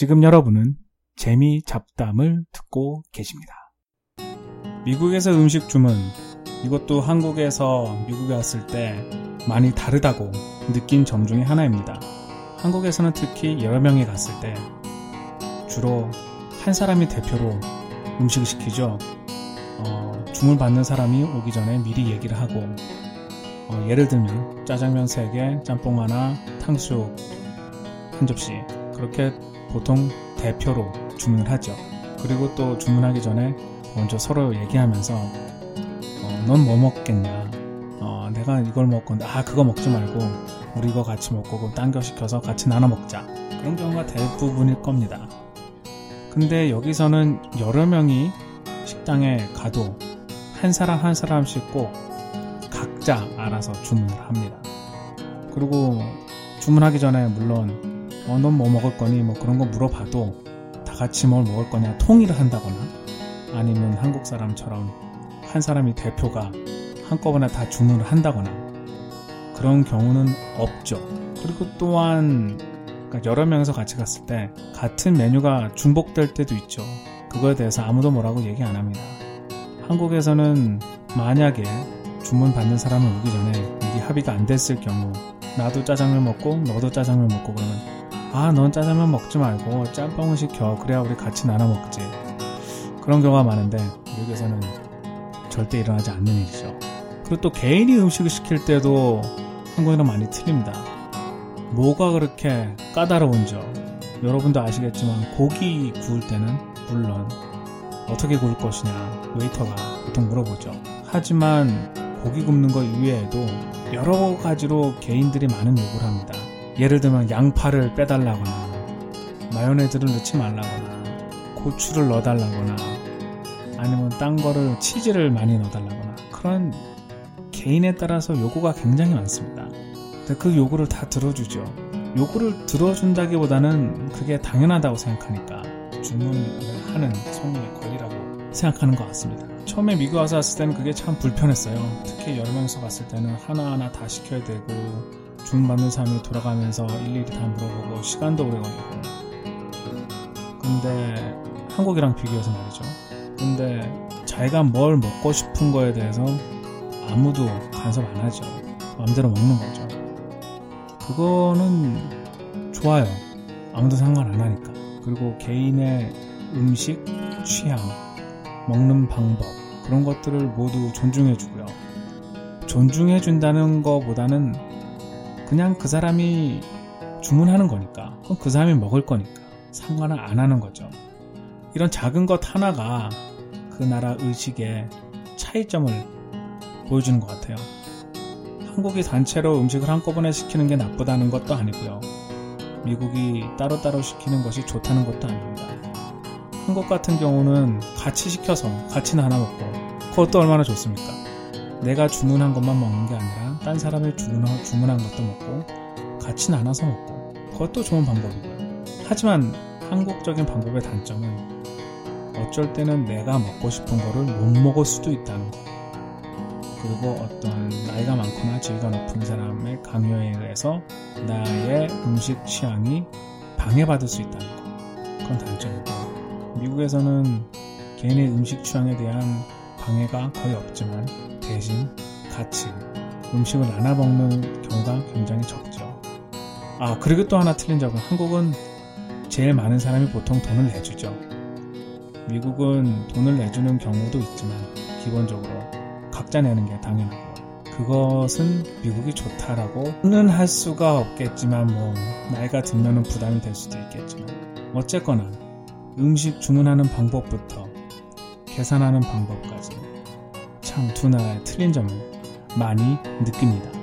지금 여러분은 재미 잡담을 듣고 계십니다. 미국에서 음식 주문, 이것도 한국에서 미국에 왔을 때 많이 다르다고 느낀 점 중에 하나입니다. 한국에서는 특히 여러 명이 갔을 때 주로 한 사람이 대표로 음식을 시키죠. 어, 주문 받는 사람이 오기 전에 미리 얘기를 하고 어, 예를 들면 짜장면 3개, 짬뽕 하나, 탕수육 한 접시 그렇게 보통 대표로 주문을 하죠. 그리고 또 주문하기 전에 먼저 서로 얘기하면서 어, 넌 뭐 먹겠냐? 어, 내가 이걸 먹고 아 그거 먹지 말고 우리 이거 같이 먹고 딴거 시켜서 같이 나눠 먹자. 그런 경우가 대부분일 겁니다. 근데 여기서는 여러 명이 식당에 가도 한 사람 한 사람씩 꼭 각자 알아서 주문을 합니다. 그리고 주문하기 전에 물론 어, 넌 뭐 먹을 거니 뭐 그런 거 물어봐도 다 같이 뭘 먹을 거냐 통일을 한다거나 아니면 한국 사람처럼 한 사람이 대표가 한꺼번에 다 주문을 한다거나 그런 경우는 없죠. 그리고 또한 그러니까 여러 명이서 같이 갔을 때 같은 메뉴가 중복될 때도 있죠. 그거에 대해서 아무도 뭐라고 얘기 안 합니다. 한국에서는 만약에 주문 받는 사람이 오기 전에 미리 합의가 안 됐을 경우 나도 짜장면 먹고 너도 짜장면 먹고 그러면 아 넌 짜장면 먹지 말고 짬뽕을 시켜. 그래야 우리 같이 나눠 먹지. 그런 경우가 많은데 미국에서는 절대 일어나지 않는 일이죠. 그리고 또 개인이 음식을 시킬 때도 한국이랑 많이 틀립니다. 뭐가 그렇게 까다로운지요 여러분도 아시겠지만 고기 구울 때는 물론 어떻게 구울 것이냐 웨이터가 보통 물어보죠. 하지만 고기 굽는 것 이외에도 여러 가지로 개인들이 많은 요구를 합니다. 예를 들면 양파를 빼달라거나 마요네즈를 넣지 말라거나 고추를 넣어달라거나 아니면 딴 거를 치즈를 많이 넣어달라거나 그런 개인에 따라서 요구가 굉장히 많습니다. 근데 그 요구를 다 들어주죠. 요구를 들어준다기보다는 그게 당연하다고 생각하니까 주문을 하는 손님의 권리라고 생각하는 것 같습니다. 처음에 미국 와서 왔을 때는 그게 참 불편했어요. 특히 여러 명이서 갔을 때는 하나하나 다 시켜야 되고 주문 받는 사람이 돌아가면서 일일이 다 물어보고 시간도 오래 걸리고 근데 한국이랑 비교해서 말이죠. 근데 자기가 뭘 먹고 싶은 거에 대해서 아무도 간섭 안 하죠. 마음대로 먹는 거죠. 그거는 좋아요. 아무도 상관 안 하니까. 그리고 개인의 음식, 취향, 먹는 방법, 그런 것들을 모두 존중해주고요. 존중해준다는 것보다는 그냥 그 사람이 주문하는 거니까, 그럼 그 사람이 먹을 거니까 상관을 안 하는 거죠. 이런 작은 것 하나가 그 나라 의식의 차이점을 보여주는 것 같아요. 한국이 단체로 음식을 한꺼번에 시키는 게 나쁘다는 것도 아니고요. 미국이 따로따로 시키는 것이 좋다는 것도 아닙니다. 한국 같은 경우는 같이 시켜서 같이 나눠 먹고 그것도 얼마나 좋습니까? 내가 주문한 것만 먹는 게 아니라 딴 사람이 주문한, 주문한 것도 먹고 같이 나눠서 먹고 그것도 좋은 방법이고요. 하지만 한국적인 방법의 단점은 어쩔 때는 내가 먹고 싶은 거를 못 먹을 수도 있다는 거. 그리고 어떤 나이가 많거나 지위가 높은 사람의 강요에 의해서 나의 음식 취향이 방해받을 수 있다는 거. 그건 단점이고 미국에서는 개인의 음식 취향에 대한 방해가 거의 없지만 대신 같이 음식을 나눠 먹는 경우가 굉장히 적죠. 아, 그리고 또 하나 틀린 점은 한국은 제일 많은 사람이 보통 돈을 내주죠. 미국은 돈을 내주는 경우도 있지만 기본적으로 각자 내는 게 당연하고 그것은 미국이 좋다라고는 할 수가 없겠지만 뭐 나이가 들면은 부담이 될 수도 있겠지만 어쨌거나 음식 주문하는 방법부터 계산하는 방법까지 참 두 나라의 틀린 점을 많이 느낍니다.